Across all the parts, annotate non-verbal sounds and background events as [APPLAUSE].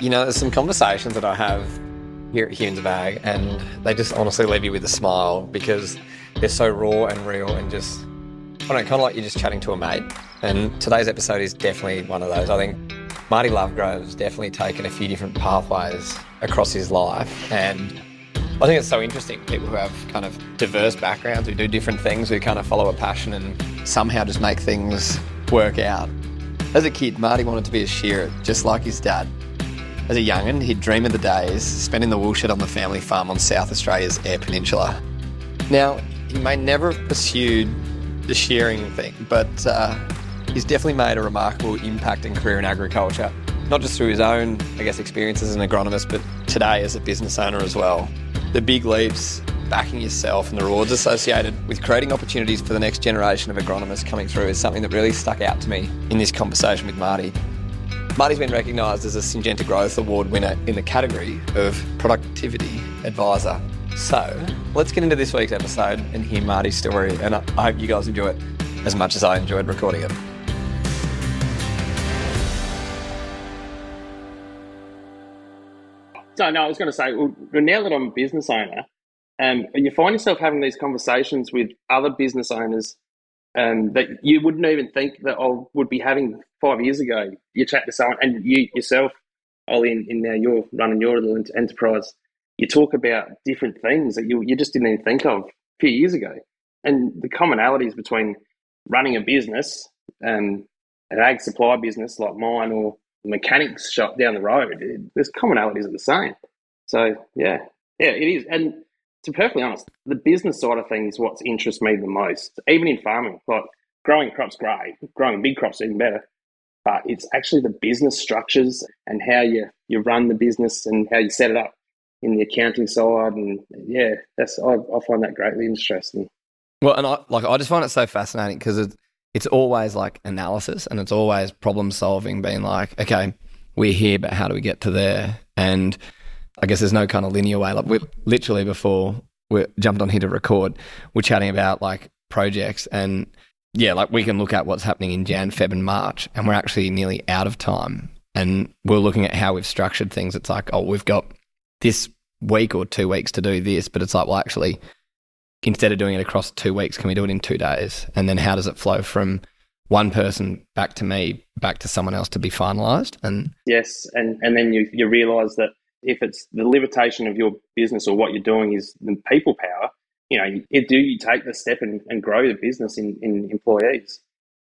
You know, there's some conversations that I have here at Humans of Ag, and they just honestly leave you with a smile because they're so raw and real and just, I don't know, kind of like you're just chatting to a mate. And today's episode is definitely one of those. I think Marty Lovegrove's definitely taken a few different pathways across his life, and I think it's so interesting. People who have kind of diverse backgrounds, who do different things, who kind of follow a passion and somehow just make things work out. As a kid, Marty wanted to be a shearer, just like his dad. As a young'un, he'd dream of the days spending the woolshed on the family farm on South Australia's Eyre Peninsula. Now, he may never have pursued the shearing thing, but uh, he's definitely made a remarkable impact and career in agriculture, not just through his own, I guess, experiences as an agronomist, but today as a business owner as well. The big leaps, backing yourself, and the rewards associated with creating opportunities for the next generation of agronomists coming through is something that really stuck out to me in this conversation with Marty. Marty's been recognised as a Syngenta Growth Award winner in the category of Productivity Advisor. So, let's get into this week's episode and hear Marty's story, and I hope you guys enjoy it as much as I enjoyed recording it. So, no, I was going to say, well, now that I'm a business owner, um, you find yourself having these conversations with other business owners um, that you wouldn't even think that I would be having five years ago. You chat to someone, and you yourself, Ollie, in, in now you're running your little enterprise. You talk about different things that you you just didn't even think of a few years ago, and the commonalities between running a business and an ag supply business like mine or a mechanics shop down the road. It, there's commonalities are the same. So yeah, yeah, it is, and to be perfectly honest, the business side of things what's what interests me the most. Even in farming, like growing crops, great. Growing big crops, even better. But it's actually the business structures and how you, you run the business and how you set it up in the accounting side. And yeah, that's I, I find that greatly interesting. Well, and I like I just find it so fascinating because it's it's always like analysis and it's always problem solving, being like, okay, we're here, but how do we get to there? And I guess there's no kind of linear way. Like we literally before we jumped on here to record, we're chatting about like projects and yeah, like we can look at what's happening in Jan, Feb, and March, and we're actually nearly out of time. And we're looking at how we've structured things. It's like, oh, we've got this week or two weeks to do this, but it's like, well, actually, instead of doing it across two weeks, can we do it in two days? And then how does it flow from one person back to me, back to someone else to be finalized? And yes, and and then you you realize that if it's the limitation of your business or what you're doing is the people power, you know, do you take the step and, and grow the business in, in employees?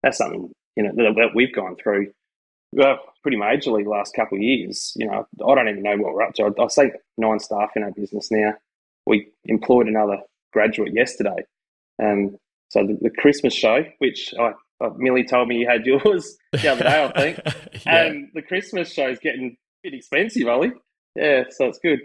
That's something, you know, that, that we've gone through well, pretty majorly the last couple of years. You know, I don't even know what we're up to. I, I say nine staff in our business now. We employed another graduate yesterday. Um, so the, the Christmas show, which I, I, Millie told me you had yours [LAUGHS] the other day, I think. [LAUGHS] yeah. And the Christmas show is getting a bit expensive, Ollie. Yeah, so it's good.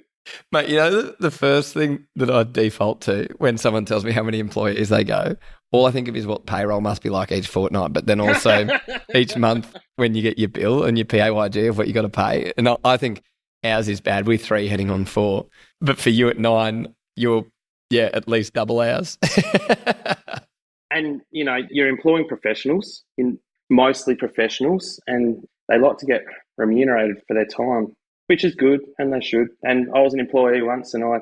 Mate, you know, the, the, first thing that I default to when someone tells me how many employees they go, all I think of is what payroll must be like each fortnight, but then also [LAUGHS] each month when you get your bill and your PAYG of what you got to pay. And I, I think ours is bad. We're three heading on four. But for you at nine, you're, yeah, at least double ours. [LAUGHS] and, you know, you're employing professionals, in mostly professionals, and they like to get remunerated for their time which is good, and they should. And I was an employee once, and I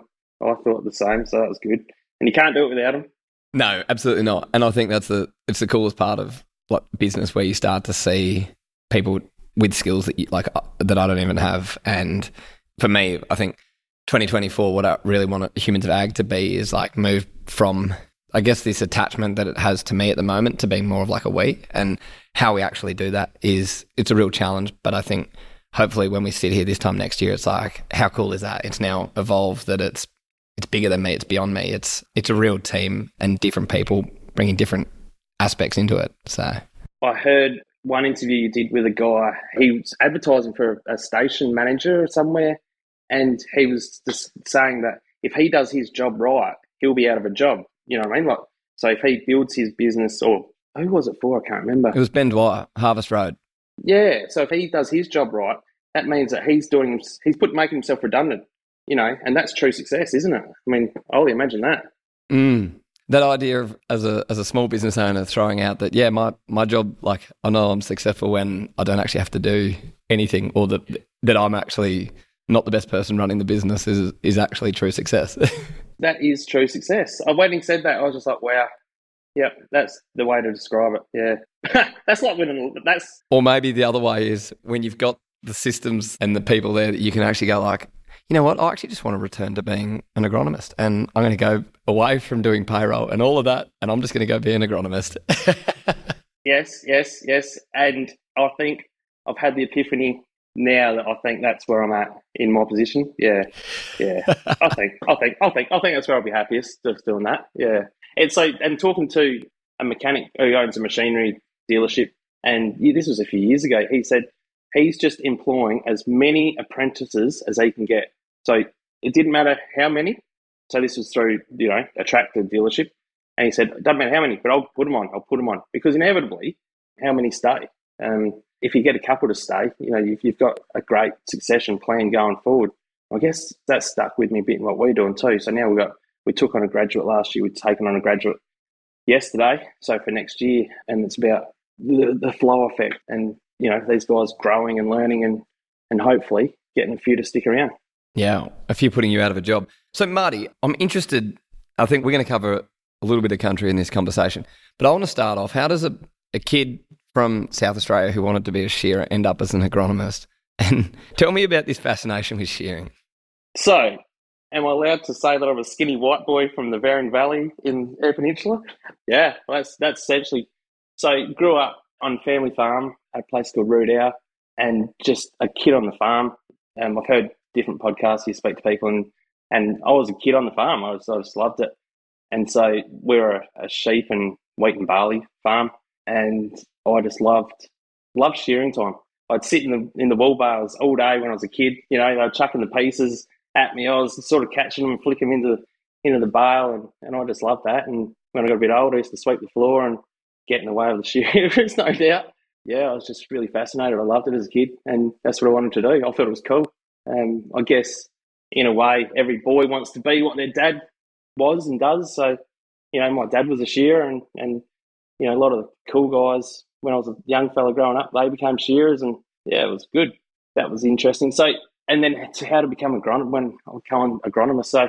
I thought the same, so that was good. And you can't do it without them. No, absolutely not. And I think that's the it's the coolest part of like business where you start to see people with skills that you, like uh, that I don't even have. And for me, I think 2024, what I really want humans of ag to be is like move from I guess this attachment that it has to me at the moment to being more of like a we. And how we actually do that is it's a real challenge. But I think hopefully when we sit here this time next year, it's like, how cool is that? It's now evolved that it's it's bigger than me. It's beyond me. It's it's a real team and different people bringing different aspects into it. So I heard one interview you did with a guy. He was advertising for a station manager somewhere, and he was just saying that if he does his job right, he'll be out of a job. You know what I mean? Like, so if he builds his business, or who was it for? I can't remember. It was Ben Dwyer, Harvest Road. Yeah. So if he does his job right, that means that he's doing he's put making himself redundant. You know, and that's true success, isn't it? I mean, only imagine that. Mm. That idea of as a as a small business owner throwing out that yeah my my job like I know I'm successful when I don't actually have to do anything, or that that I'm actually not the best person running the business is is actually true success. [LAUGHS] that is true success. I when he said that, I was just like, wow, yeah, that's the way to describe it. Yeah, [LAUGHS] that's like winning. That's or maybe the other way is when you've got the systems and the people there that you can actually go like, you know what, I actually just want to return to being an agronomist, and I'm going to go away from doing payroll and all of that, and I'm just going to go be an agronomist. [LAUGHS] yes, yes, yes, and I think I've had the epiphany now that I think that's where I'm at in my position. Yeah, yeah. [LAUGHS] I think, I think, I think, I think that's where I'll be happiest just doing that. Yeah, it's like and talking to a mechanic who owns a machinery dealership, and this was a few years ago. He said he's just employing as many apprentices as he can get. So it didn't matter how many. So this was through you know a tractor dealership, and he said, "Doesn't matter how many, but I'll put them on. I'll put them on because inevitably, how many stay? Um, if you get a couple to stay, you know, you've, you've got a great succession plan going forward. I guess that stuck with me a bit in what we're doing too. So now we've got, we took on a graduate last year, we've taken on a graduate yesterday. So for next year, and it's about the, the flow effect and, you know, these guys growing and learning and, and hopefully getting a few to stick around. Yeah, a few putting you out of a job. So, Marty, I'm interested. I think we're going to cover a little bit of country in this conversation, but I want to start off. How does a, a kid from South Australia who wanted to be a shearer end up as an agronomist. [LAUGHS] And tell me about this fascination with shearing. So, am I allowed to say that I'm a skinny white boy from the Varon Valley in Eyre Peninsula? Yeah, that's that's essentially. So, grew up on family farm at a place called Rudall, and just a kid on the farm. Um, I've heard different podcasts. You speak to people, and and I was a kid on the farm. I, was, I just loved it. And so we were a, a sheep and wheat and barley farm, and I just loved loved shearing time. I'd sit in the in the wool bales all day when I was a kid. You know, they'd chucking the pieces at me. I was sort of catching them and flicking them into into the bale, and, and I just loved that. And when I got a bit older, I used to sweep the floor and get in the way of the shearers, [LAUGHS] no doubt. Yeah, I was just really fascinated. I loved it as a kid, and that's what I wanted to do. I thought it was cool. Um, I guess in a way, every boy wants to be what their dad was and does. So, you know, my dad was a shearer, and and you know, a lot of the cool guys when I was a young fella growing up, they became shearers, and yeah, it was good. That was interesting. So, and then to how to become agronomist when I became agronomist. So,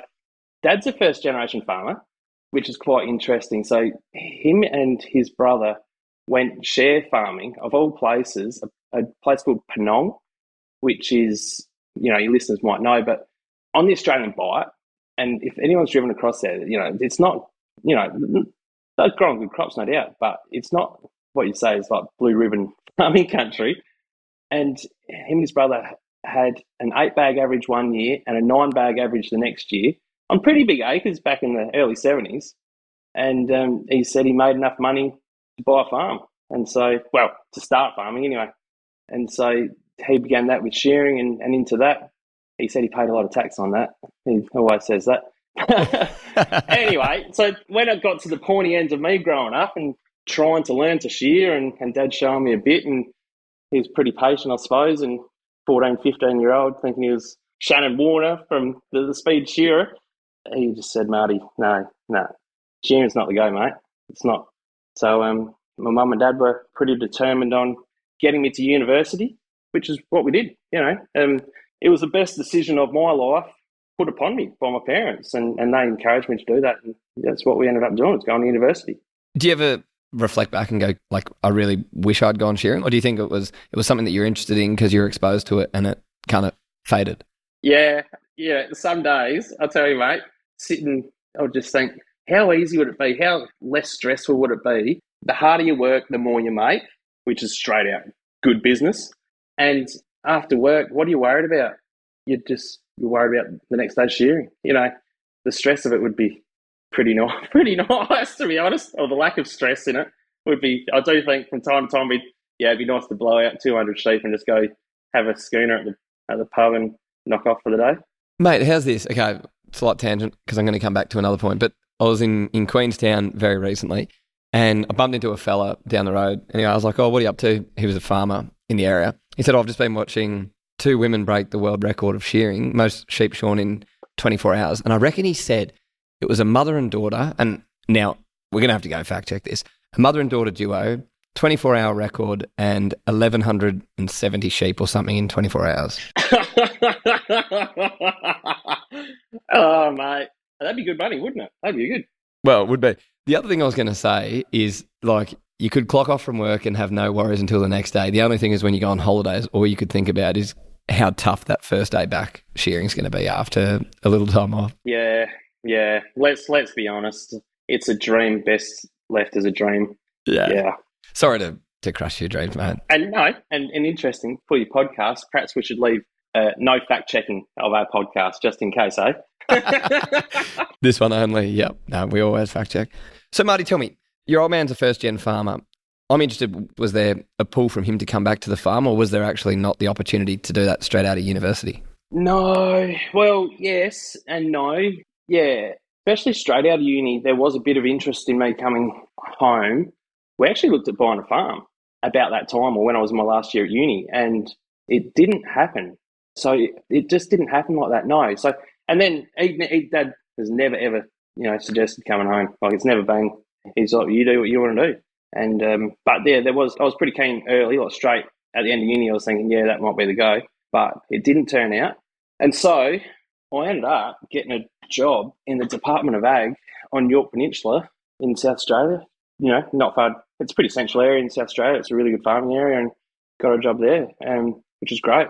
dad's a first generation farmer, which is quite interesting. So, him and his brother went share farming of all places, a, a place called Penong, which is you know your listeners might know, but on the Australian Bight. And if anyone's driven across there, you know it's not you know they're growing good crops, no doubt, but it's not what you say is like blue ribbon [LAUGHS] farming country. And him and his brother had an eight bag average one year and a nine bag average the next year on pretty big acres back in the early 70s. And um, he said he made enough money to buy a farm. And so, well, to start farming anyway. And so he began that with shearing and, and into that. He said he paid a lot of tax on that. He always says that. [LAUGHS] [LAUGHS] anyway, so when it got to the pointy end of me growing up and trying to learn to shear and, and dad showing me a bit and he was pretty patient, I suppose, and 14, 15 year old thinking he was Shannon Warnest from the, the speed shearer. He just said, Marty, no, no, shearing's not the go, mate. It's not. So um, my mum and dad were pretty determined on getting me to university, which is what we did, you know. Um, it was the best decision of my life put upon me by my parents, and, and they encouraged me to do that. And that's what we ended up doing, was going to university. Do you ever reflect back and go like I really wish I'd gone shearing, or do you think it was it was something that you're interested in because you're exposed to it and it kind of faded? Yeah, yeah. Some days I'll tell you, mate, sitting, I'll just think, how easy would it be? How less stressful would it be? The harder you work, the more you make, which is straight out good business. And after work, what are you worried about? You just you're worried about the next day shearing. You know, the stress of it would be pretty nice, [LAUGHS] pretty nice to be honest. Or the lack of stress in it would be. I do think from time to time, we yeah, it'd be nice to blow out 200 sheep and just go have a schooner at the at the pub and knock off for the day. Mate, how's this? Okay, slight tangent because I'm going to come back to another point. But I was in in Queenstown very recently, and I bumped into a fella down the road, and I was like, "Oh, what are you up to?" He was a farmer in the area. He said, oh, "I've just been watching two women break the world record of shearing, most sheep shorn in 24 hours." And I reckon he said it was a mother and daughter, and now we're going to have to go fact check this. A mother and daughter duo 24 hour record and 1,170 sheep or something in 24 hours. [LAUGHS] oh, mate. That'd be good money, wouldn't it? That'd be good. Well, it would be. The other thing I was going to say is like you could clock off from work and have no worries until the next day. The only thing is when you go on holidays, all you could think about is how tough that first day back shearing is going to be after a little time off. Yeah, yeah. Let's let's be honest. It's a dream best left as a dream. Yeah. Yeah. Sorry to, to crush your dreams, man. And no, and, and interesting for your podcast, perhaps we should leave uh, no fact checking of our podcast just in case, eh? [LAUGHS] [LAUGHS] This one only. Yep. No, we always fact check. So, Marty, tell me, your old man's a first gen farmer. I'm interested, was there a pull from him to come back to the farm, or was there actually not the opportunity to do that straight out of university? No, well, yes and no. Yeah, especially straight out of uni, there was a bit of interest in me coming home. We actually looked at buying a farm about that time, or when I was in my last year at uni, and it didn't happen. So it, just didn't happen like that. No. So and then he, he, Dad has never ever you know suggested coming home. Like it's never been. He's like, you do what you want to do. And um, but yeah, there was I was pretty keen early, like straight at the end of uni. I was thinking, yeah, that might be the go, but it didn't turn out. And so I ended up getting a job in the Department of Ag on Yorke Peninsula in South Australia. You know, not far. It's a pretty central area in South Australia. It's a really good farming area, and got a job there, um, which is great.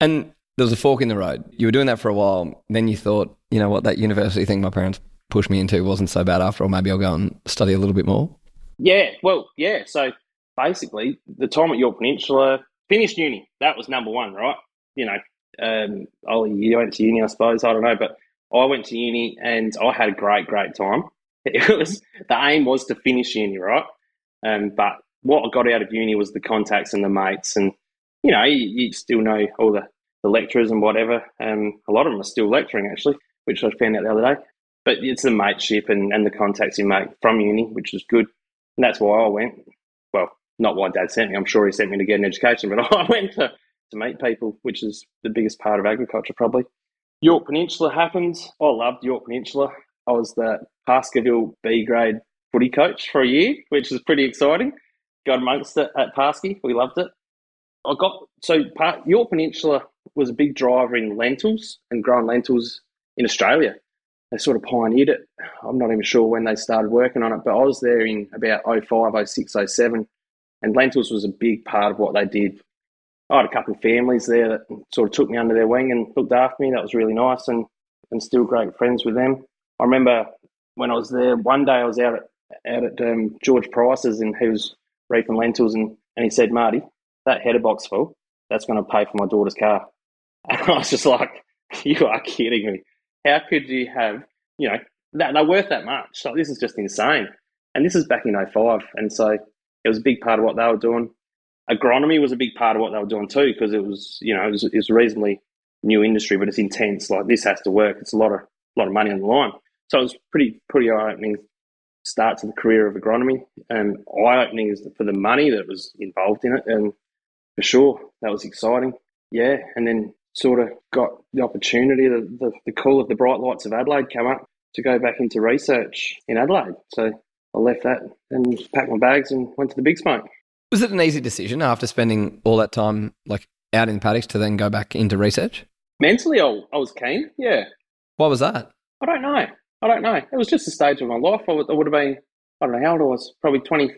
And there was a fork in the road. You were doing that for a while. Then you thought, you know what, that university thing my parents pushed me into wasn't so bad after all. Maybe I'll go and study a little bit more. Yeah, well, yeah. So basically, the time at Yorke Peninsula, finished uni. That was number one, right? You know, um, Ollie, you went to uni, I suppose. I don't know, but I went to uni and I had a great, great time. [LAUGHS] It was the aim was to finish uni, right? Um, but what I got out of uni was the contacts and the mates, and you know, you, you still know all the, the lecturers and whatever. Um, a lot of them are still lecturing actually, which I found out the other day. But it's the mateship and, and the contacts you make from uni, which is good. And that's why I went. Well, not why Dad sent me. I'm sure he sent me to get an education, but [LAUGHS] I went to, to meet people, which is the biggest part of agriculture, probably. Yorke Peninsula happened. I loved Yorke Peninsula. I was the Paskeville B grade footy coach for a year, which was pretty exciting. Got amongst it at Paskey. We loved it. I got so part, Yorke Peninsula was a big driver in lentils and growing lentils in Australia. They sort of pioneered it. I'm not even sure when they started working on it, but I was there in about 05, 06, 07, and lentils was a big part of what they did. I had a couple of families there that sort of took me under their wing and looked after me. That was really nice, and and still great friends with them. I remember when I was there one day, I was out at out at um, George Price's, and he was reaping lentils, and, and he said, "Marty, that header box full, that's going to pay for my daughter's car." [LAUGHS] And I was just like, "You are kidding me! How could you have, you know, that they're worth that much? Like, this is just insane." And this is back in 05. and so it was a big part of what they were doing. Agronomy was a big part of what they were doing too, because it was, you know, it was, it was a reasonably new industry, but it's intense. Like this has to work. It's a lot of lot of money on the line. So it was pretty pretty eye opening start to the career of agronomy, and eye opening is for the money that was involved in it, and for sure that was exciting. Yeah, and then sort of got the opportunity, the, the, the call of the bright lights of Adelaide come up to go back into research in Adelaide. So I left that and packed my bags and went to the big smoke. Was it an easy decision after spending all that time like out in paddocks to then go back into research? Mentally, I, I was keen. Yeah, Why was that? I don't know. I don't know. It was just a stage of my life. I would, I would have been, I don't know how old I was, probably 20.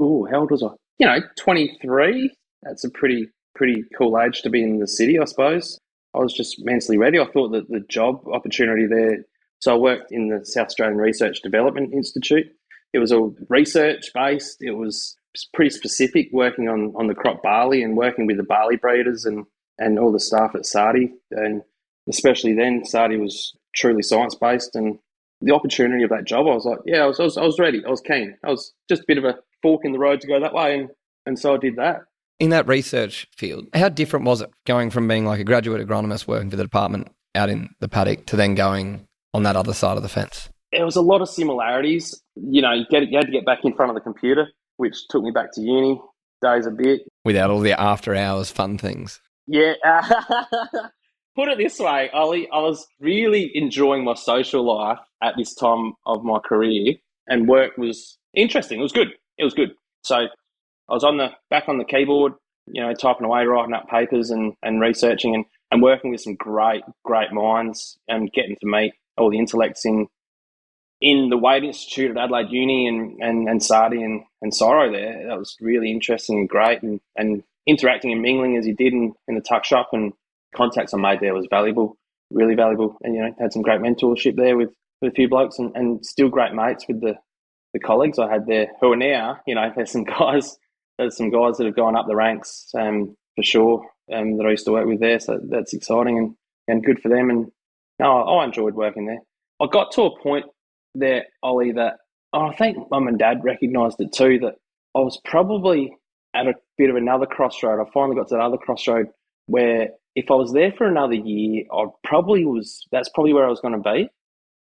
Ooh, how old was I? You know, 23. That's a pretty, pretty cool age to be in the city, I suppose. I was just mentally ready. I thought that the job opportunity there. So I worked in the South Australian Research Development Institute. It was all research based. It was pretty specific, working on, on the crop barley and working with the barley breeders and, and all the staff at SARDI. And especially then, SARDI was truly science based. And the opportunity of that job, I was like, yeah, I was, I was, I was ready. I was keen. I was just a bit of a fork in the road to go that way. And, and so I did that. In that research field, how different was it going from being like a graduate agronomist working for the department out in the paddock to then going on that other side of the fence? There was a lot of similarities. You know, you, get, you had to get back in front of the computer, which took me back to uni days a bit. Without all the after hours fun things. Yeah. [LAUGHS] Put it this way, Ollie, I was really enjoying my social life at this time of my career, and work was interesting. It was good. It was good. So I was on the back on the keyboard, you know, typing away, writing up papers and, and researching and, and working with some great, great minds and getting to meet all the intellects in in the Waite Institute at Adelaide Uni and and, and SARDI and, and there. That was really interesting and great and, and interacting and mingling as you did in, in the tuck shop and contacts I made there was valuable, really valuable. And you know, had some great mentorship there with, with a few blokes and, and still great mates with the, the colleagues I had there who are now, you know, [LAUGHS] there's some guys there's some guys that have gone up the ranks um, for sure um, that I used to work with there. So that's exciting and, and good for them. And no, I enjoyed working there. I got to a point there, Ollie, that oh, I think mum and dad recognised it too that I was probably at a bit of another crossroad. I finally got to another crossroad where if I was there for another year, I probably was, that's probably where I was going to be.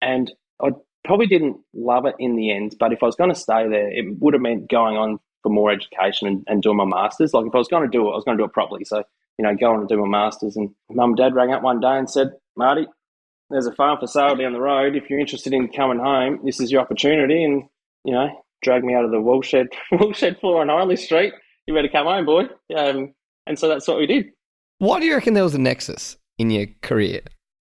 And I probably didn't love it in the end, but if I was going to stay there, it would have meant going on for more education and, and doing my masters. Like if I was going to do it, I was going to do it properly. So, you know, go on and do my masters. And mum and dad rang up one day and said, Marty, there's a farm for sale down the road. If you're interested in coming home, this is your opportunity. And, you know, drag me out of the woolshed, [LAUGHS] woolshed floor on Hindley Street. You better come home, boy. Um, and so that's what we did. Why do you reckon there was a nexus in your career?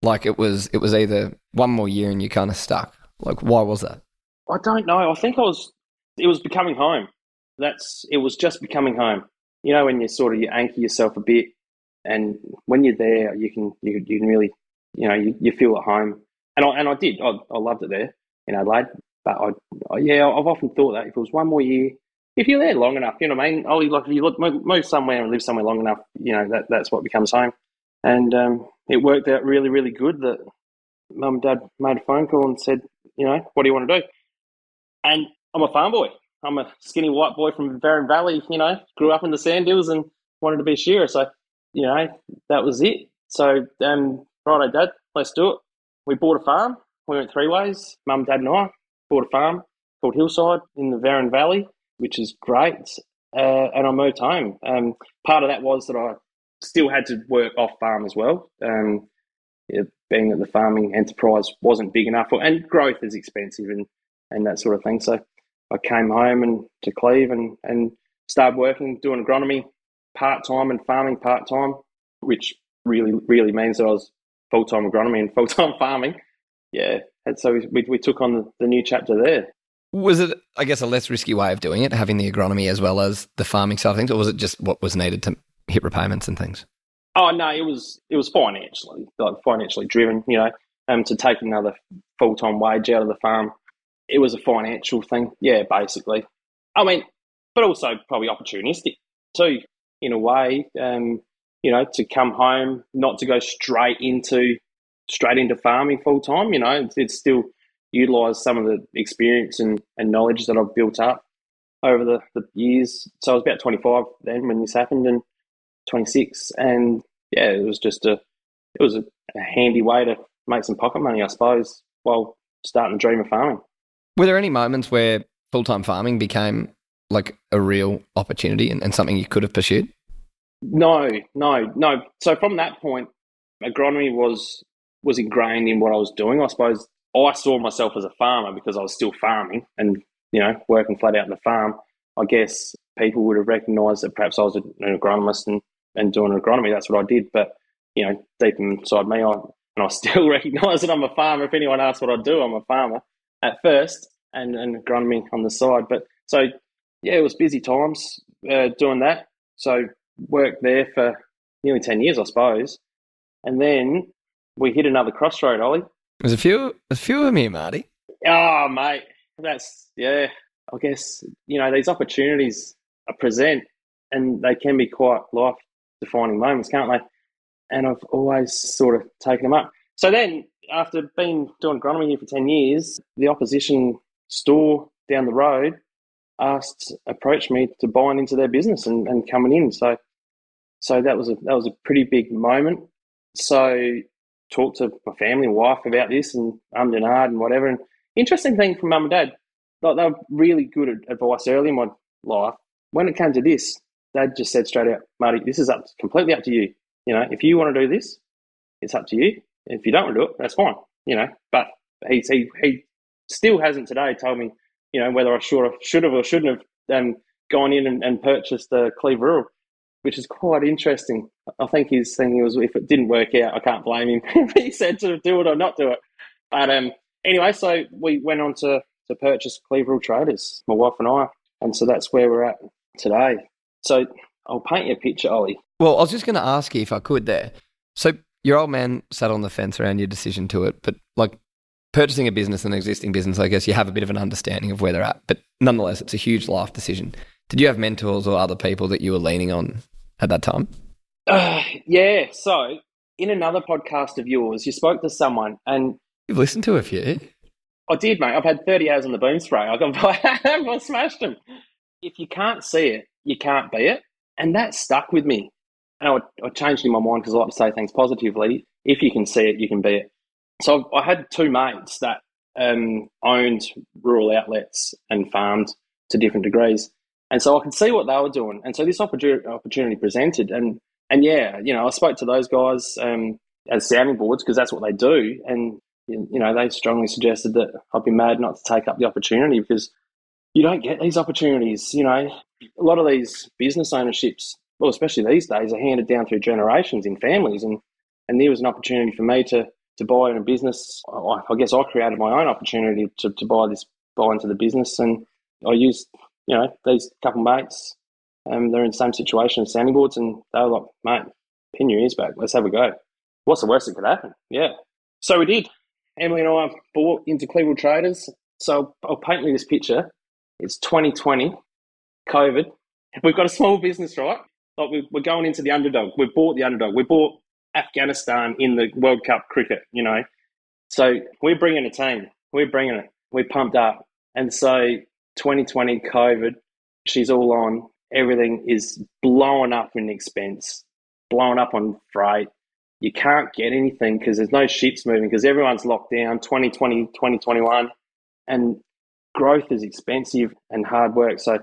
Like it was, it was either one more year and you kind of stuck. Like, why was that? I don't know. I think I was, it was becoming home. That's, it was just becoming home. You know, when you sort of, you anchor yourself a bit and when you're there, you can, you, you can really you know, you, you feel at home. And I, and I did. I, I loved it there in Adelaide. But I, I, yeah, I've often thought that if it was one more year, if you're there long enough, you know what I mean? Oh, like if you look, move somewhere and live somewhere long enough, you know, that, that's what becomes home. And um, it worked out really, really good that mum and dad made a phone call and said, you know, what do you want to do? And I'm a farm boy. I'm a skinny white boy from Barron Valley, you know, grew up in the sand hills and wanted to be a shearer. So, you know, that was it. So um, righto, Dad, let's do it. We bought a farm. We went three ways. Mum, Dad, and I bought a farm called Hillside in the Barron Valley, which is great. Uh, and I moved home. Um, part of that was that I still had to work off farm as well. Um, it, being that the farming enterprise wasn't big enough, and growth is expensive and, and that sort of thing. So I came home and to Cleve and, and started working, doing agronomy part time and farming part time, which really, really means that I was full time agronomy and [LAUGHS] full time farming. Yeah, and so we, we took on the, the new chapter there. Was it, I guess, a less risky way of doing it, having the agronomy as well as the farming side of things, or was it just what was needed to hit repayments and things? Oh no, it was it was financially like financially driven. You know, um, to take another full time wage out of the farm, it was a financial thing. Yeah, basically. I mean, but also probably opportunistic too, in a way. Um, you know, to come home, not to go straight into straight into farming full time. You know, it's, it's still utilise some of the experience and, and knowledge that I've built up over the, the years. So I was about 25 then when this happened and 26. And yeah, it was just a, it was a, a handy way to make some pocket money, I suppose, while starting to dream of farming. Were there any moments where full time farming became like a real opportunity and, and something you could have pursued? No, no, no. So from that point, agronomy was was ingrained in what I was doing. I suppose I saw myself as a farmer because I was still farming and you know working flat out in the farm. I guess people would have recognised that perhaps I was an agronomist and, and doing agronomy. That's what I did. But you know, deep inside me, I and I [LAUGHS] still recognise that I'm a farmer. If anyone asks what I do, I'm a farmer at first, and and agronomy on the side. But so yeah, it was busy times uh, doing that. So worked there for nearly 10 years, I suppose. And then we hit another crossroad, Ollie. There's a few, a few of them here, Marty. Oh, mate. That's, yeah, I guess, you know, these opportunities are present and they can be quite life defining moments, can't they? And I've always sort of taken them up. So then, after being doing agronomy here for 10 years, the opposition store down the road asked, approached me to buying into their business and, and coming in. So so that was a that was a pretty big moment. So talked to my family and wife about this and um and and whatever. And interesting thing from mum and dad, they were really good advice early in my life. When it came to this, dad just said straight out, Marty, this is up completely up to you. You know, if you want to do this, it's up to you. If you don't want to do it, that's fine. You know, but he he he still hasn't today told me, you know, whether I should have should have or shouldn't have um, gone in and, and purchased the Cleve Rural, which is quite interesting. I think his thing was if it didn't work out, I can't blame him. [LAUGHS] he said to do it or not do it. But um, anyway, so we went on to, to purchase Cleve Traders, my wife and I. And so that's where we're at today. So I'll paint you a picture, Ollie. Well, I was just going to ask you if I could there. So your old man sat on the fence around your decision to it, but like purchasing a business an existing business, I guess you have a bit of an understanding of where they're at. But nonetheless, it's a huge life decision. Did you have mentors or other people that you were leaning on at that time? Uh, [SIGHS] yeah. So in another podcast of yours, you spoke to someone and you've listened to a few. I did, mate. I've had 30 hours on the boom spray. I, [LAUGHS] I smashed them. If you can't see it, you can't be it. And that stuck with me. And I, I changed in my mind because I like to say things positively. If you can see it, you can be it. So I had two mates that um, owned rural outlets and farmed to different degrees. And so I could see what they were doing. And so this opportunity, presented. And, and yeah, you know, I spoke to those guys um, as sounding boards because that's what they do. And, you know, they strongly suggested that I'd be mad not to take up the opportunity because you don't get these opportunities. You know, a lot of these business ownerships, well, especially these days, are handed down through generations in families. And, and there was an opportunity for me to, to buy in a business. I guess I created my own opportunity to, to buy this, buy into the business. And I used, you know, these couple mates, um, they're in the same situation as sounding boards. And they were like, mate, pin your ears back. Let's have a go. What's the worst that could happen? Yeah. So we did. Emily and I bought into Cleve Rural Traders. So I'll paint you this picture. It's 2020, COVID. We've got a small business, right? Like we're going into the underdog. We bought the underdog. We bought Afghanistan in the World Cup cricket, you know. So we're bringing a team. We're bringing it. We're pumped up. And so 2020 COVID, she's all on. Everything is blowing up in expense, blowing up on freight. You can't get anything because there's no ships moving because everyone's locked down 2020, 2021. And growth is expensive and hard work. So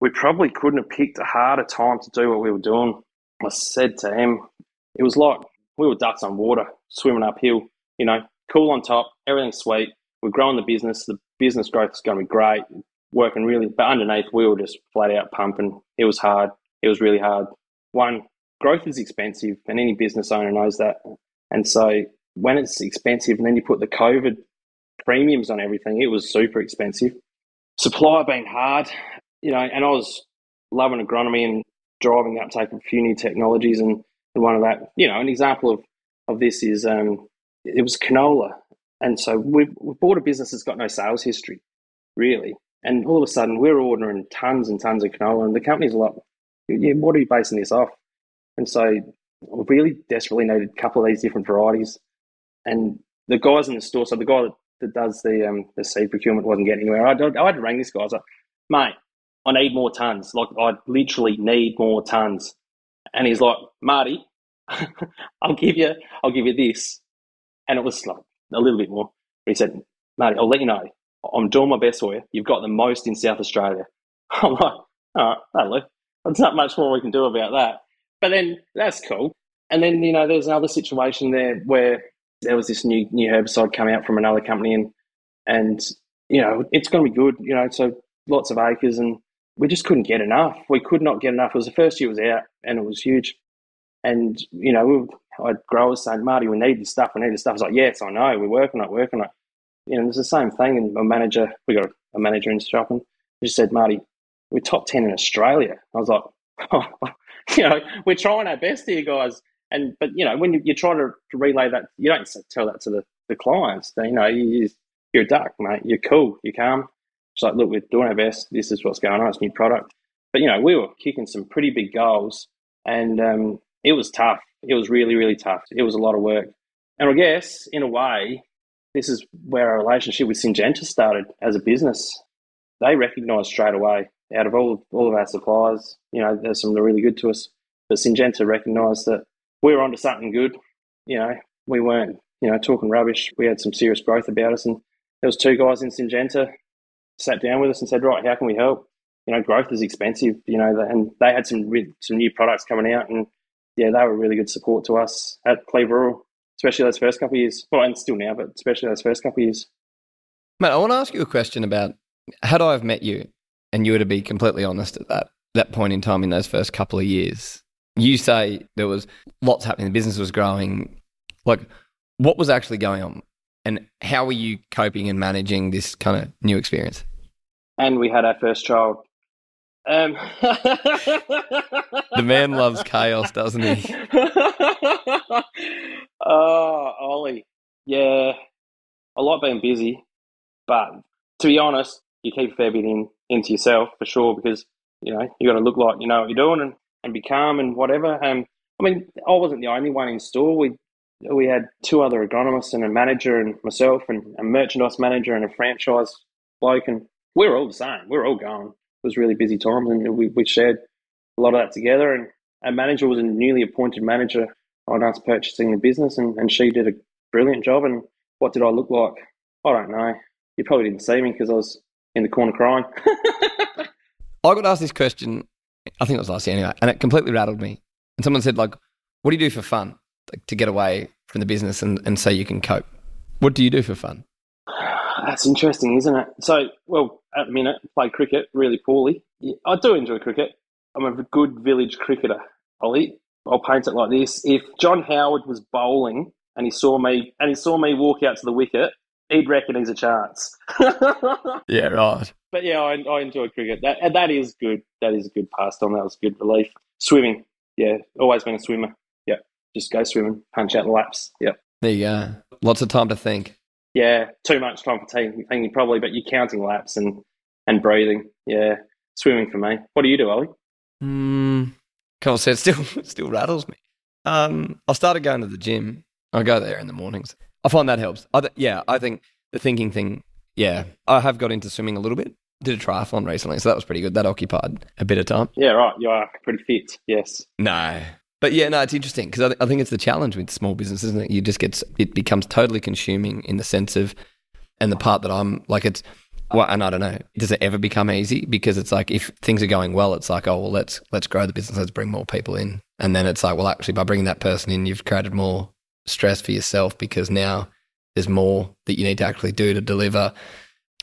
we probably couldn't have picked a harder time to do what we were doing. I said to him, it was like we were ducks on water, swimming uphill, you know, cool on top, everything's sweet. We're growing the business. The business growth is going to be great, working really, but underneath we were just flat out pumping. It was hard. It was really hard. One, growth is expensive, and any business owner knows that. And so when it's expensive, and then you put the COVID premiums on everything, it was super expensive. Supply being hard, you know, and I was loving agronomy and driving the uptake of a few new technologies and and one of that, you know, an example of, of this is um, it was canola. And so we, bought a business that's got no sales history, really. And all of a sudden, we're ordering tons and tons of canola, and the company's like, yeah, what are you basing this off? And so we really desperately needed a couple of these different varieties. And the guys in the store, so the guy that, that does the um, the seed procurement wasn't getting anywhere. I, had to ring this guy. I was like, mate, I need more tons. Like, I literally need more tons and he's like, Marty, [LAUGHS] I'll give you, I'll give you this, and it was like a little bit more. He said, Marty, I'll let you know, I'm doing my best for you. You've got the most in South Australia. [LAUGHS] I'm like, all right, hello. There's not much more we can do about that. But then that's cool. And then you know, there's another situation there where there was this new new herbicide coming out from another company, and and you know, it's going to be good. You know, so lots of acres and we just couldn't get enough. We could not get enough. It was the first year it was out, and it was huge. And you know, we, I growers saying, "Marty, we need this stuff. We need this stuff." I was like, "Yes, I know. We're working on it. Working on it." You know, it's the same thing. And a manager, we got a manager in shopping. He just said, "Marty, we're top ten in Australia." I was like, oh, [LAUGHS] "You know, we're trying our best here, guys." And but you know, when you, you try to, relay that, you don't tell that to the, the clients. You know, you, you're a duck, mate. You're cool. You're calm. It's like, look, we're doing our best. This is what's going on. It's new product. But, you know, we were kicking some pretty big goals and um, it was tough. It was really, really tough. It was a lot of work. And I guess, in a way, this is where our relationship with Syngenta started as a business. They recognised straight away out of all, all of our suppliers, you know, there's some really good to us. But Syngenta recognised that we were onto something good. You know, we weren't, you know, talking rubbish. We had some serious growth about us. And there was two guys in Syngenta sat down with us and said, right, how can we help? You know, growth is expensive, you know, and they had some some new products coming out, and yeah, they were really good support to us at Cleve Rural, especially those first couple of years. Well, and still now, but especially those first couple of years. Matt, I want to ask you a question about had I have met you and you were to be completely honest at that that point in time in those first couple of years, you say there was lots happening, the business was growing. Like, what was actually going on, and how were you coping and managing this kind of new experience? And we had our first child. Um. the man loves chaos, doesn't he? oh, [LAUGHS] Ollie. Yeah, I like being busy, but to be honest, you keep a fair bit in into yourself for sure because you know you got to look like you know what you're doing and, and be calm and whatever. Um, I mean, I wasn't the only one in store. We we had two other agronomists and a manager and myself and a merchandise manager and a franchise bloke and we were all the same. We were all going. Was really busy times and we, we shared a lot of that together and our manager was a newly appointed manager on us purchasing the business and, and she did a brilliant job and what did I look like? I don't know. You probably didn't see me because I was in the corner crying. [LAUGHS] I got asked this question, I think it was last year anyway, and it completely rattled me. And someone said, like, what do you do for fun? Like, to get away from the business and, and so you can cope. What do you do for fun? That's interesting, isn't it? So, well, at the minute, play cricket really poorly. I do enjoy cricket. I'm a good village cricketer, Ollie. I'll paint it like this: If John Howard was bowling and he saw me and he saw me walk out to the wicket, he'd reckon he's a chance. [LAUGHS] yeah, right. But yeah, I, I enjoy cricket. That that is good. That is a good pastime. That was good relief. Swimming, yeah, always been a swimmer. Yeah, just go swimming, punch out the laps. Yep. There you go. Lots of time to think. Yeah, too much time for thinking probably, but you're counting laps and and breathing. Yeah, swimming for me. What do you do, Ollie? Mm, Cole said, still [LAUGHS] still rattles me. Um, I started going to the gym. I go there in the mornings. I find that helps. I th- yeah, I think the thinking thing. Yeah, I have got into swimming a little bit. Did a triathlon recently, so that was pretty good. That occupied a bit of time. Yeah, right. You are pretty fit. Yes. No, but yeah, no, it's interesting because I, th- I, think it's the challenge with small business, isn't it? You just get it becomes totally consuming in the sense of, and the part that I'm like, it's well, and I don't know, does it ever become easy? Because it's like if things are going well, it's like, oh well, let's let's grow the business, let's bring more people in, and then it's like, well, actually, by bringing that person in, you've created more stress for yourself because now there's more that you need to actually do to deliver.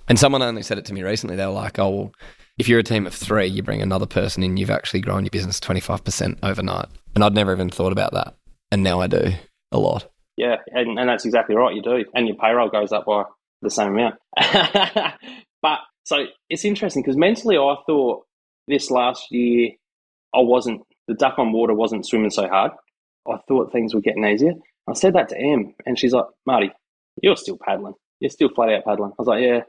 And someone only said it to me recently. They were like, oh, well, if you're a team of three, you bring another person in, you've actually grown your business 25% overnight. And I'd never even thought about that. And now I do a lot. Yeah. And, and that's exactly right. You do. And your payroll goes up by the same amount. [LAUGHS] but so it's interesting because mentally I thought this last year I wasn't, the duck on water wasn't swimming so hard. I thought things were getting easier. I said that to Em, and she's like, Marty, you're still paddling. You're still flat out paddling. I was like, yeah,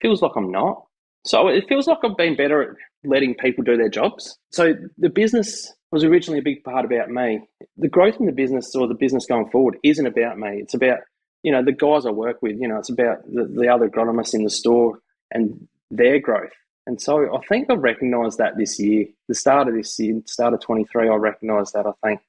feels like I'm not. So it feels like I've been better at letting people do their jobs. So the business was originally a big part about me. The growth in the business or the business going forward isn't about me. It's about, you know, the guys I work with, you know, it's about the, the other agronomists in the store and their growth. And so I think I've recognised that this year, the start of this year, start of 23, I recognised that, I think.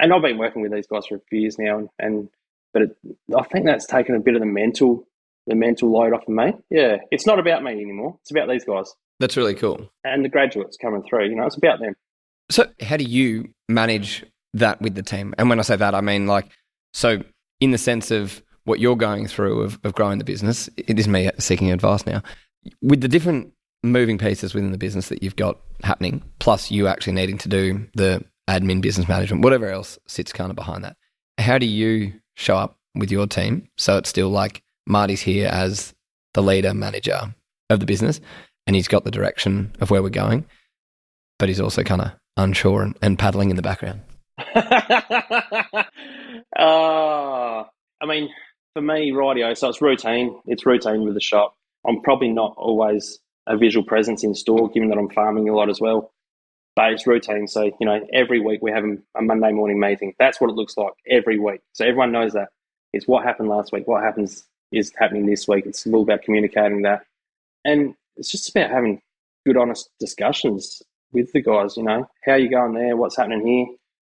And I've been working with these guys for a few years now, and, and but it, I think that's taken a bit of the mental the mental load off of me. Yeah, it's not about me anymore. It's about these guys. That's really cool. And the graduates coming through. You know, it's about them. So, how do you manage that with the team? And when I say that, I mean like so in the sense of what you're going through of, of growing the business. It is me seeking advice now with the different moving pieces within the business that you've got happening, plus you actually needing to do the admin, business management, whatever else sits kind of behind that. How do you show up with your team. So it's still like Marty's here as the leader, manager of the business, and he's got the direction of where we're going, but he's also kind of unsure and, and paddling in the background. [LAUGHS] uh, I mean, for me, radio, so it's routine. It's routine with the shop. I'm probably not always a visual presence in store, given that I'm farming a lot as well but it's routine. So, you know, every week we have a Monday morning meeting. That's what it looks like every week. So everyone knows that. It's what happened last week, what happens is happening this week. It's all about communicating that. And it's just about having good, honest discussions with the guys, you know, how you going there, what's happening here.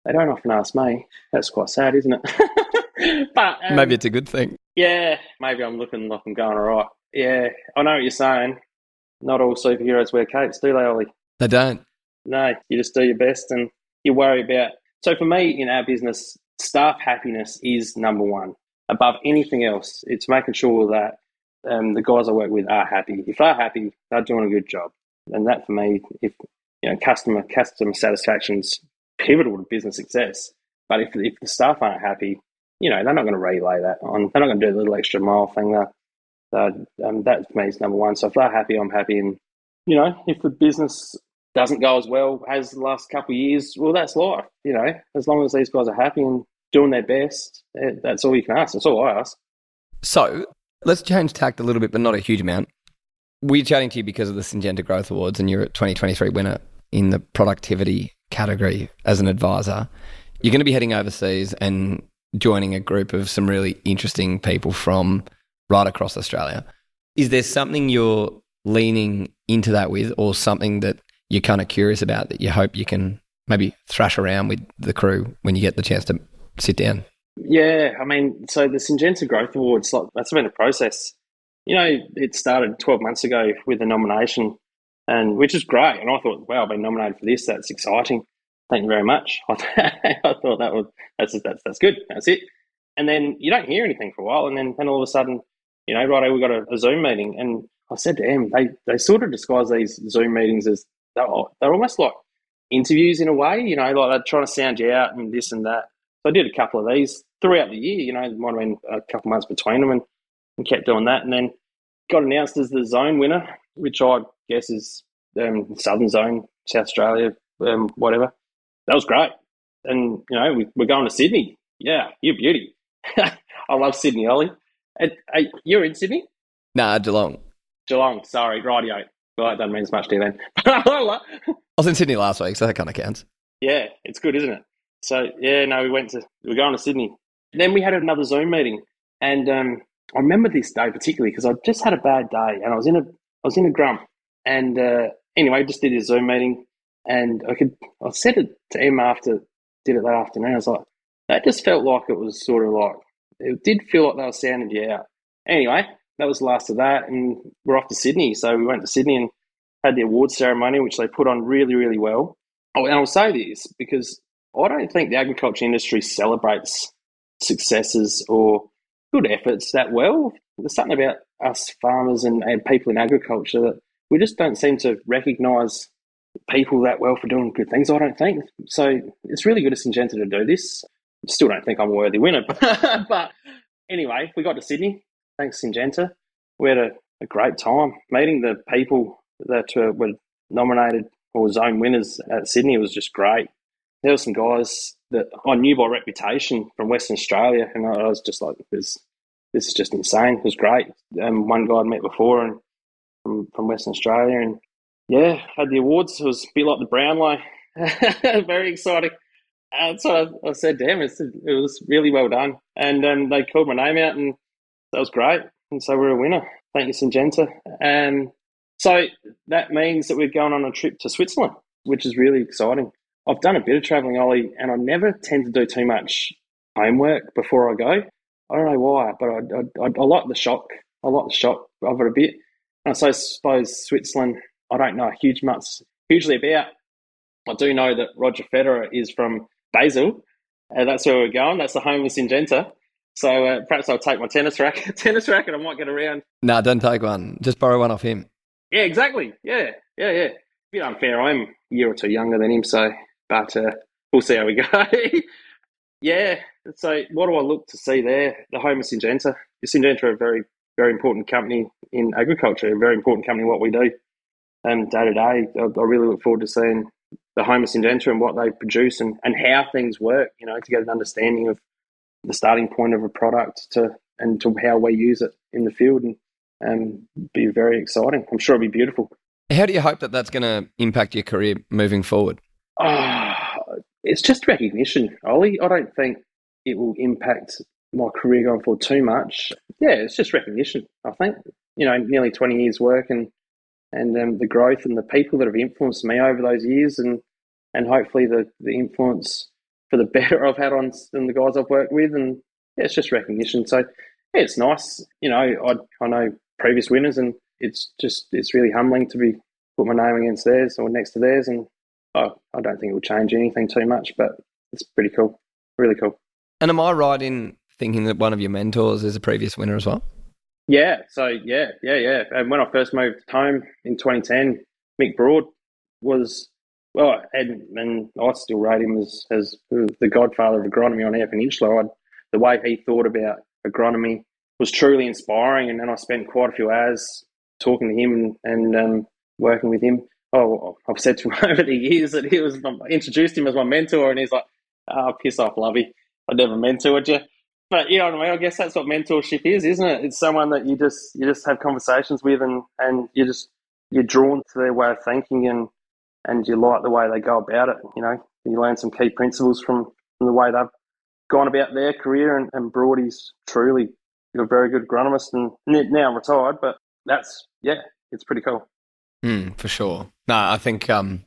They don't often ask me. That's quite sad, isn't it? [LAUGHS] but um, maybe it's a good thing. Yeah, maybe I'm looking like I'm going all right. Yeah, I know what you're saying. Not all superheroes wear capes, do they, Ollie? They don't. No, you just do your best and you worry about. So for me, in our business, staff happiness is number one above anything else. It's making sure that um, the guys I work with are happy. If they're happy, they're doing a good job. and that for me, if you know, customer customer satisfaction's pivotal to business success. But if if the staff aren't happy, you know, they're not going to relay that on. They're not going to do the little extra mile thing. That um, that for me is number one. So if they're happy, I'm happy. And you know, if the business doesn't go as well as the last couple of years, well, that's life. You know, as long as these guys are happy and doing their best, eh, that's all you can ask. That's all I ask. So let's change tact a little bit, but not a huge amount. We're chatting to you because of the Syngenta Growth Awards, and you're a 2023 winner in the productivity category as an advisor. You're going to be heading overseas and joining a group of some really interesting people from right across Australia. Is there something you're leaning into that with, or something that you're kind of curious about that you hope you can maybe thrash around with the crew when you get the chance to sit down? Yeah, I mean, so the Syngenta Growth Awards, like, that's been a process. You know, it started 12 months ago with a nomination, and which is great. And I thought, wow, I've been nominated for this. That's exciting. Thank you very much. [LAUGHS] I, thought that was that's that's that's good. That's it. And then you don't hear anything for a while, and then then all of a sudden, you know, right, we got a, a Zoom meeting, and I said to him, they they sort of disguise these Zoom meetings as they're, they're almost like interviews in a way, you know, like they're trying to sound you out and this and that. So I did a couple of these throughout the year, you know, there might have been a couple months between them and, and kept doing that. And then got announced as the zone winner, which I guess is um, Southern Zone, South Australia, um, whatever. That was great. And, you know, we, are going to Sydney. Yeah, you're beauty. [LAUGHS] I love Sydney, Ollie. you're in Sydney? Nah, Geelong. Geelong, sorry, radio. Well, that doesn't mean as much to you then. [LAUGHS] I was in Sydney last week, so that kind of counts. Yeah, it's good, isn't it? So yeah, no, we went to we are going to Sydney. Then we had another Zoom meeting, and um, I remember this day particularly because I just had a bad day, and I was in a I was in a grump. And uh, anyway, just did a Zoom meeting, and I could I said it to him after did it that afternoon. I was like, that just felt like it was sort of like it did feel like they were sounding you out. Anyway, that was the last of that, and we're off to Sydney. So we went to Sydney and had the awards ceremony, which they put on really, really well. Oh, and I'll say this because I don't think the agriculture industry celebrates successes or good efforts that well. There's something about us farmers and, and people in agriculture that we just don't seem to recognise people that well for doing good things. I don't think so. It's really good of Syngenta to do this. Still don't think I'm a worthy winner, [LAUGHS] but anyway, we got to Sydney. Thanks, Syngenta. We had a, a great time meeting the people that uh, were nominated or zone winners at Sydney. It was just great. There were some guys that I knew by reputation from Western Australia, and I was just like, "This, this is just insane." It was great. Um, one guy I'd met before, and from from Western Australia, and yeah, had the awards. It was a bit like the Brownlow. [LAUGHS] Very exciting. And so I, I said him, it was really well done. And um, they called my name out, and that was great. And so we're a winner. Thank you, Syngenta. And so that means that we're going on a trip to Switzerland, which is really exciting. I've done a bit of traveling, Ollie, and I never tend to do too much homework before I go. I don't know why, but I, I, I like the shock. I like the shock of it a bit. And so I suppose Switzerland, I don't know a huge much, hugely about. I do know that Roger Federer is from Basel. and that's where we're going. That's the home of Syngenta. So uh, perhaps I'll take my tennis racket, [LAUGHS] tennis racket. I might get around. No, don't take one. Just borrow one off him. Yeah, exactly. Yeah, yeah, yeah. A bit unfair. I'm a year or two younger than him, so but uh, we'll see how we go. [LAUGHS] yeah. So what do I look to see there? The home of Syngenta. Syngenta are a very, very important company in agriculture. A very important company. What we do, and day to day, I really look forward to seeing the home of Syngenta and what they produce and, and how things work. You know, to get an understanding of the starting point of a product to and to how we use it in the field and and be very exciting. I'm sure it'll be beautiful. How do you hope that that's going to impact your career moving forward? Oh, it's just recognition, Ollie. I don't think it will impact my career going forward too much. Yeah, it's just recognition. I think you know, nearly twenty years work and and um, the growth and the people that have influenced me over those years, and and hopefully the the influence for the [LAUGHS] better I've had on than the guys I've worked with, and yeah, it's just recognition. So yeah, it's nice. You know, I I know previous winners, and it's just it's really humbling to be put my name against theirs or next to theirs, and oh, I don't think it will change anything too much, but it's pretty cool, really cool. And am I right in thinking that one of your mentors is a previous winner as well? Yeah, so yeah, yeah, yeah. And when I first moved home in 2010, Mick Broad was well, and, and I still rate him as, as the godfather of agronomy on Eyre Peninsula. I, the way he thought about agronomy was truly inspiring, and then I spent quite a few hours talking to him and, and um, working with him. Oh, I've said to him [LAUGHS] over the years that he was I introduced him as my mentor, and he's like, "Oh, piss off, Lovey! I never mentored you." But you know what I mean. I guess that's what mentorship is, isn't it? It's someone that you just you just have conversations with, and and you just you're drawn to their way of thinking, and and you like the way they go about it. You know, you learn some key principles from, from the way they've gone about their career. And, and Broady's truly a very good agronomist and now retired, but that's, yeah, it's pretty cool. Mm, for sure. No, I think um,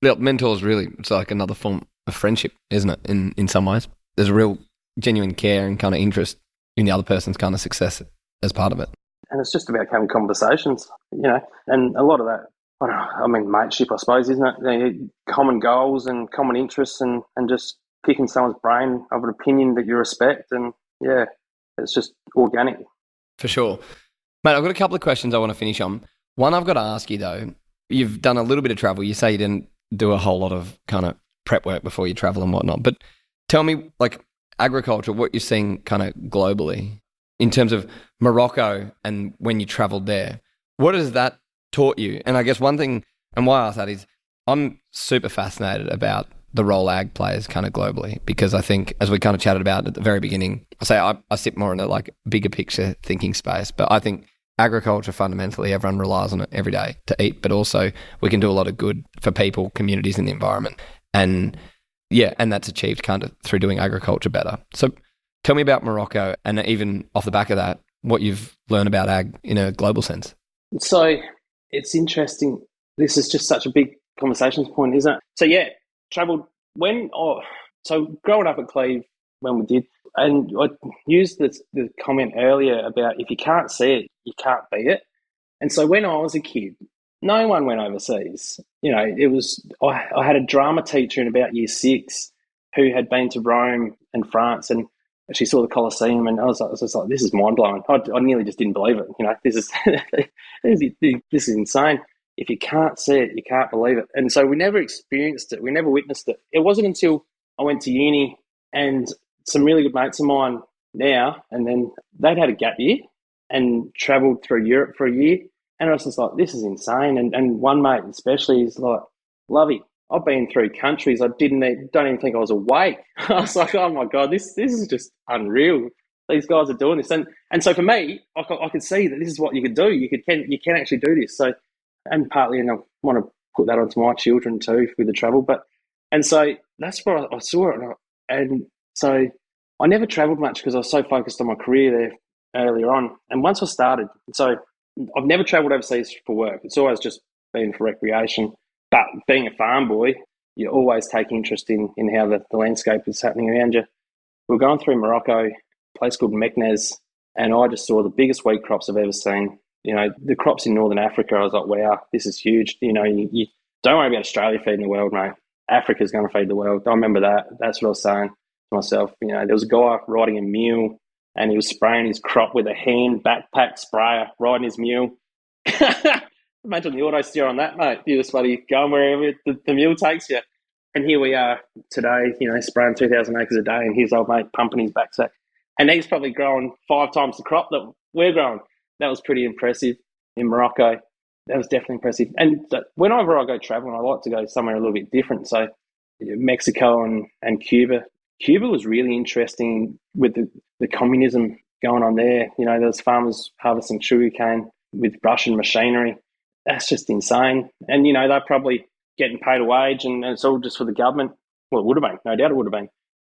mentors really, it's like another form of friendship, isn't it? In, in some ways, there's a real genuine care and kind of interest in the other person's kind of success as part of it. And it's just about having conversations, you know, and a lot of that I, know, I mean, mateship, I suppose, isn't it? Common goals and common interests, and, and just picking someone's brain of an opinion that you respect. And yeah, it's just organic. For sure. Mate, I've got a couple of questions I want to finish on. One I've got to ask you, though. You've done a little bit of travel. You say you didn't do a whole lot of kind of prep work before you travel and whatnot. But tell me, like, agriculture, what you're seeing kind of globally in terms of Morocco and when you traveled there. What has that taught you? And I guess one thing, and why I ask that is, I'm super fascinated about the role ag plays kind of globally because I think, as we kind of chatted about at the very beginning, I say I, I sit more in a like bigger picture thinking space, but I think agriculture fundamentally everyone relies on it every day to eat, but also we can do a lot of good for people, communities, and the environment, and yeah, and that's achieved kind of through doing agriculture better. So, tell me about Morocco, and even off the back of that, what you've learned about ag in a global sense. So it's interesting. This is just such a big conversations point, isn't it? So yeah, travelled when oh so growing up at Cleve when we did, and I used the the comment earlier about if you can't see it, you can't be it. And so when I was a kid, no one went overseas. You know, it was I, I had a drama teacher in about year six who had been to Rome and France and she saw the Colosseum, and I was, I was just like, "This is mind blowing." I, I, nearly just didn't believe it. You know, this is [LAUGHS] this is this is insane. If you can't see it, you can't believe it. And so we never experienced it. We never witnessed it. It wasn't until I went to uni and some really good mates of mine now, and then they'd had a gap year and travelled through Europe for a year, and I was just like, "This is insane." And and one mate especially is like, "Lovey, I've been through countries I didn't don't even think I was awake. [LAUGHS] I was like, oh my god, this this is just unreal. These guys are doing this, and and so for me, I, I could see that this is what you could do. You could can you can actually do this. So, and partly, and I want to put that onto my children too with the travel. But and so that's where I, I saw it, and, I, and so I never travelled much because I was so focused on my career there earlier on. And once I started, so I've never travelled overseas for work. It's always just been for recreation. But being a farm boy, you always take interest in, in how the, the landscape is happening around you. We are going through Morocco, a place called Meknès, and I just saw the biggest wheat crops I've ever seen. You know, the crops in Northern Africa, I was like, wow, this is huge. You know, you, you don't worry about Australia feeding the world, mate. Africa's going to feed the world. I remember that. That's what I was saying myself. You know, there was a guy riding a mule and he was spraying his crop with a hand backpack sprayer, riding his mule. [LAUGHS] Imagine the auto steer on that, mate. You just bloody going wherever the, the mule takes you. And here we are today, you know, spraying 2,000 acres a day, and here's old mate pumping his backsack. And he's probably growing five times the crop that we're growing. That was pretty impressive in Morocco. That was definitely impressive. And whenever I go traveling, I like to go somewhere a little bit different. So Mexico and, and Cuba. Cuba was really interesting with the, the communism going on there. You know, there's farmers harvesting sugarcane with Russian machinery that's just insane. And, you know, they're probably getting paid a wage and, and it's all just for the government. Well, it would have been. No doubt it would have been.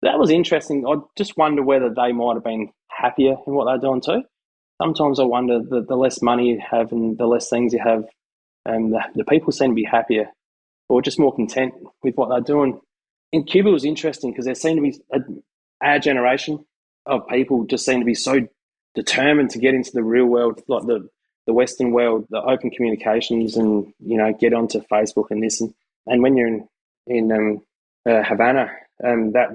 That was interesting. I just wonder whether they might have been happier in what they're doing too. Sometimes I wonder that the less money you have and the less things you have, and the, the people seem to be happier or just more content with what they're doing. In Cuba was interesting because there seemed to be a, our generation of people just seemed to be so determined to get into the real world, like the the Western world, the open communications, and you know, get onto Facebook and this. And, and when you're in in um, uh, Havana, um, that,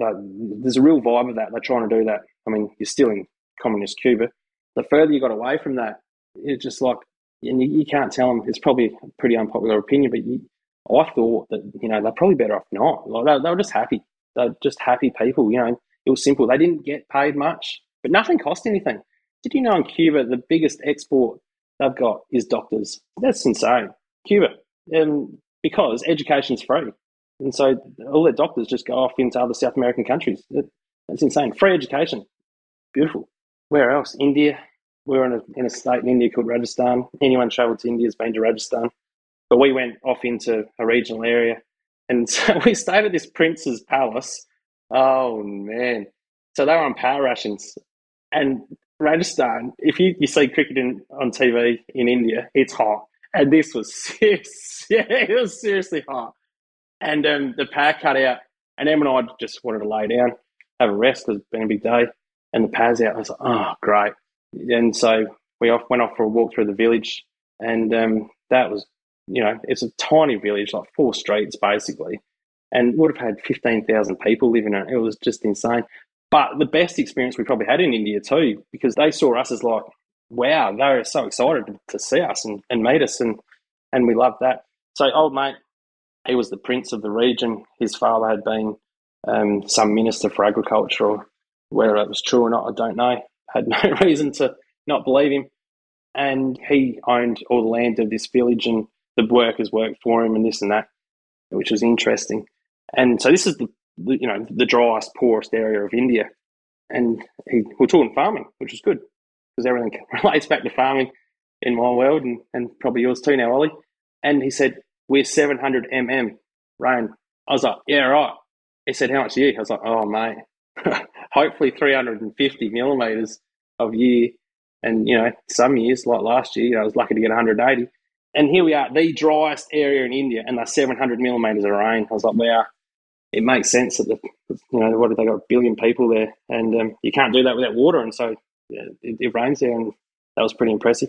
there's a real vibe of that. They're trying to do that. I mean, you're still in communist Cuba. The further you got away from that, it's just like and you, you, can't tell them. It's probably a pretty unpopular opinion, but you, I thought that you know they're probably better off not. Like they, they were just happy. They're just happy people. You know, it was simple. They didn't get paid much, but nothing cost anything. Did you know in Cuba the biggest export they've got is doctors? That's insane. Cuba, because education's free, and so all their doctors just go off into other South American countries. That's insane. Free education, beautiful. Where else? India. We were in a, in a state in India called Rajasthan. Anyone travelled to India has been to Rajasthan. But we went off into a regional area and [LAUGHS] so we stayed at this prince's palace. Oh, man. So they were on power rations. And Rajasthan, if you, you see cricket in, on TV in India, it's hot. And this was [LAUGHS] serious. Yeah, it was seriously hot. And um, the power cut out. And Em and I just wanted to lay down, have a rest it's been a big day. And the power's out. I was like, oh, great. And so we off, went off for a walk through the village. And um, that was you know, it's a tiny village, like four streets basically, and would have had 15,000 people living in it. It was just insane. But the best experience we probably had in India too, because they saw us as like, wow, they were so excited to see us and, and meet us, and, and we loved that. So, old mate, he was the prince of the region. His father had been um, some minister for agriculture, or whether it was true or not, I don't know. [LAUGHS] Had no reason to not believe him. And he owned all the land of this village and the workers worked for him and this and that, which was interesting. And so this is the, the you know the driest, poorest area of India, and he, we're talking farming, which is good because everything [LAUGHS] relates back to farming in my world and, and probably yours too now, Ollie. And he said we're 700 mm rain. I was like, yeah, right. He said, how much a year? I was like, oh mate, [LAUGHS] hopefully 350 millimeters of year. And you know, some years like last year, you know, I was lucky to get 180 and here we are, the driest area in India, and they're 700 millimeters of rain. I was like, wow, it makes sense that the, you know, what have they got, a billion people there, and um, you can't do that without water, and so yeah, it, it, rains there, and that was pretty impressive.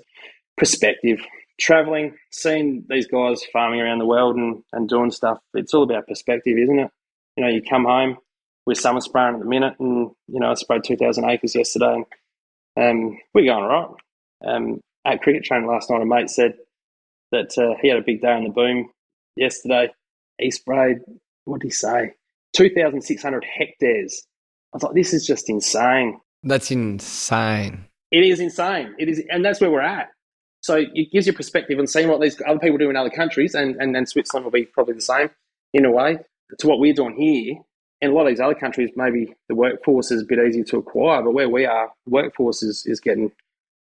Perspective, traveling, seeing these guys farming around the world and, and doing stuff, it's all about perspective, isn't it? You know, you come home, we're summer spraying at the minute, and you know, I sprayed 2,000 acres yesterday, and um, we're going all right. Um, at cricket training last night, a mate said, that uh, he had a big day on the boom yesterday. He sprayed, what did he say? 2,600 hectares. I was like, this is just insane. That's insane. It is insane. It is, and that's where we're at. So it gives you perspective on seeing what these other people do in other countries, and, and then Switzerland will be probably the same in a way to what we're doing here. In a lot of these other countries, maybe the workforce is a bit easier to acquire, but where we are, workforce is, is getting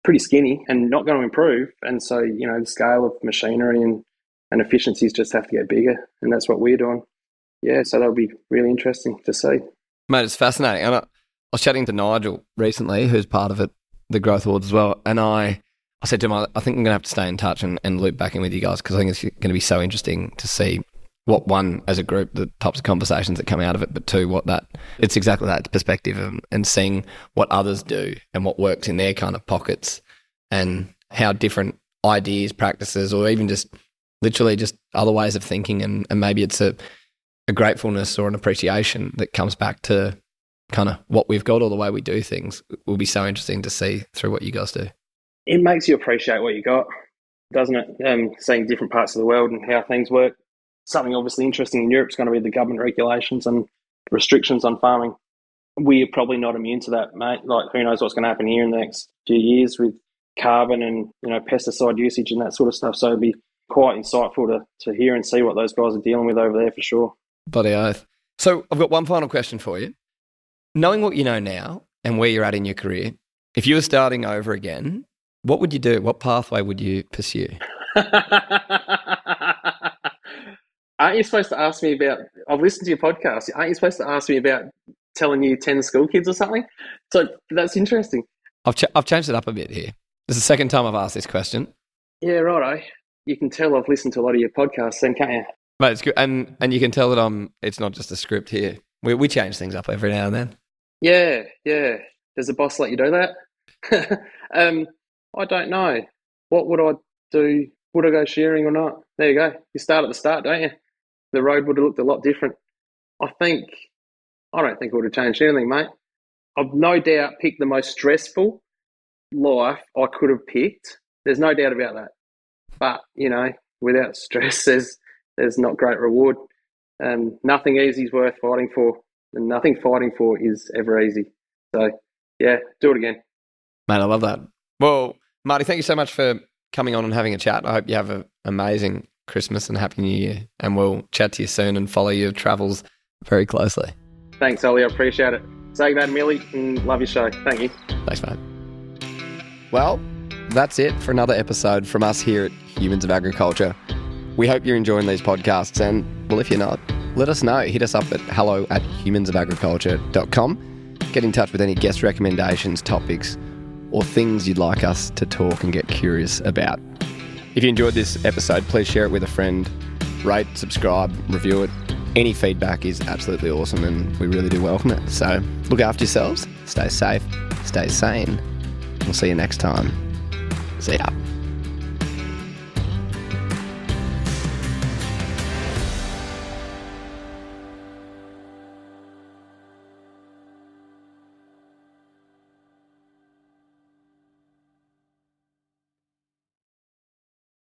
pretty skinny and not going to improve. And so, you know, the scale of machinery and, and efficiencies just have to get bigger. And that's what we're doing. Yeah, so that'll be really interesting to see. Mate, it's fascinating. And I, I was chatting to Nigel recently, who's part of it, the Growth Awards as well. And I, I said to him, I, think I'm going to have to stay in touch and, and loop back in with you guys because I think it's going to be so interesting to see what one as a group the types of conversations that come out of it but two what that it's exactly that perspective and, and seeing what others do and what works in their kind of pockets and how different ideas practices or even just literally just other ways of thinking. And, and maybe it's a, a gratefulness or an appreciation that comes back to kind of what we've got or the way we do things it will be so interesting to see through what you guys do. It makes you appreciate what you got doesn't it? Um, seeing different parts of the world and how things work something obviously interesting in Europe is going to be the government regulations and restrictions on farming. We're probably not immune to that, mate. Like, who knows what's going to happen here in the next few years with carbon and you know pesticide usage and that sort of stuff. So it'd be quite insightful to, to hear and see what those guys are dealing with over there for sure. Bloody oath. So I've got one final question for you. Knowing what you know now and where you're at in your career, if you were starting over again, what would you do? What pathway would you pursue? [LAUGHS] aren't you supposed to ask me about? I've listened to your podcast. Aren't you supposed to ask me about telling you ten school kids or something? So that's interesting. I've ch- I've changed it up a bit here. This is the second time I've asked this question. Yeah, right. You can tell I've listened to a lot of your podcasts, then, can't you? But it's good, and and you can tell that I'm. It's not just a script here. We we change things up every now and then. Yeah, yeah. Does the boss let you do that? [LAUGHS] um, I don't know. What would I do? Would I go shearing or not? There you go. You start at the start, don't you? The road would have looked a lot different. I think, I don't think it would have changed anything, mate. I've no doubt picked the most stressful life I could have picked. There's no doubt about that. but you know, without stress, [LAUGHS] there's there's not great reward. Um, nothing easy is worth fighting for, and nothing fighting for is ever easy. So, yeah, do it again. Mate, I love that. Well, Marty, thank you so much for coming on and having a chat. I hope you have an amazing Christmas and Happy New Year. And we'll chat to you soon and follow your travels very closely. Thanks, Ollie. I appreciate it. Say that, Millie, and love your show. Thank you. Thanks, mate. Well, that's it for another episode from us here at Humans of Agriculture. We hope you're enjoying these podcasts. And, well, if you're not, let us know. Hit us up at hello at humansofagriculture.com. Get in touch with any guest recommendations, topics, or things you'd like us to talk and get curious about. If you enjoyed this episode, please share it with a friend. Rate, subscribe, review it. Any feedback is absolutely awesome and we really do welcome it. So look after yourselves, stay safe, stay sane. We'll see you next time. See ya.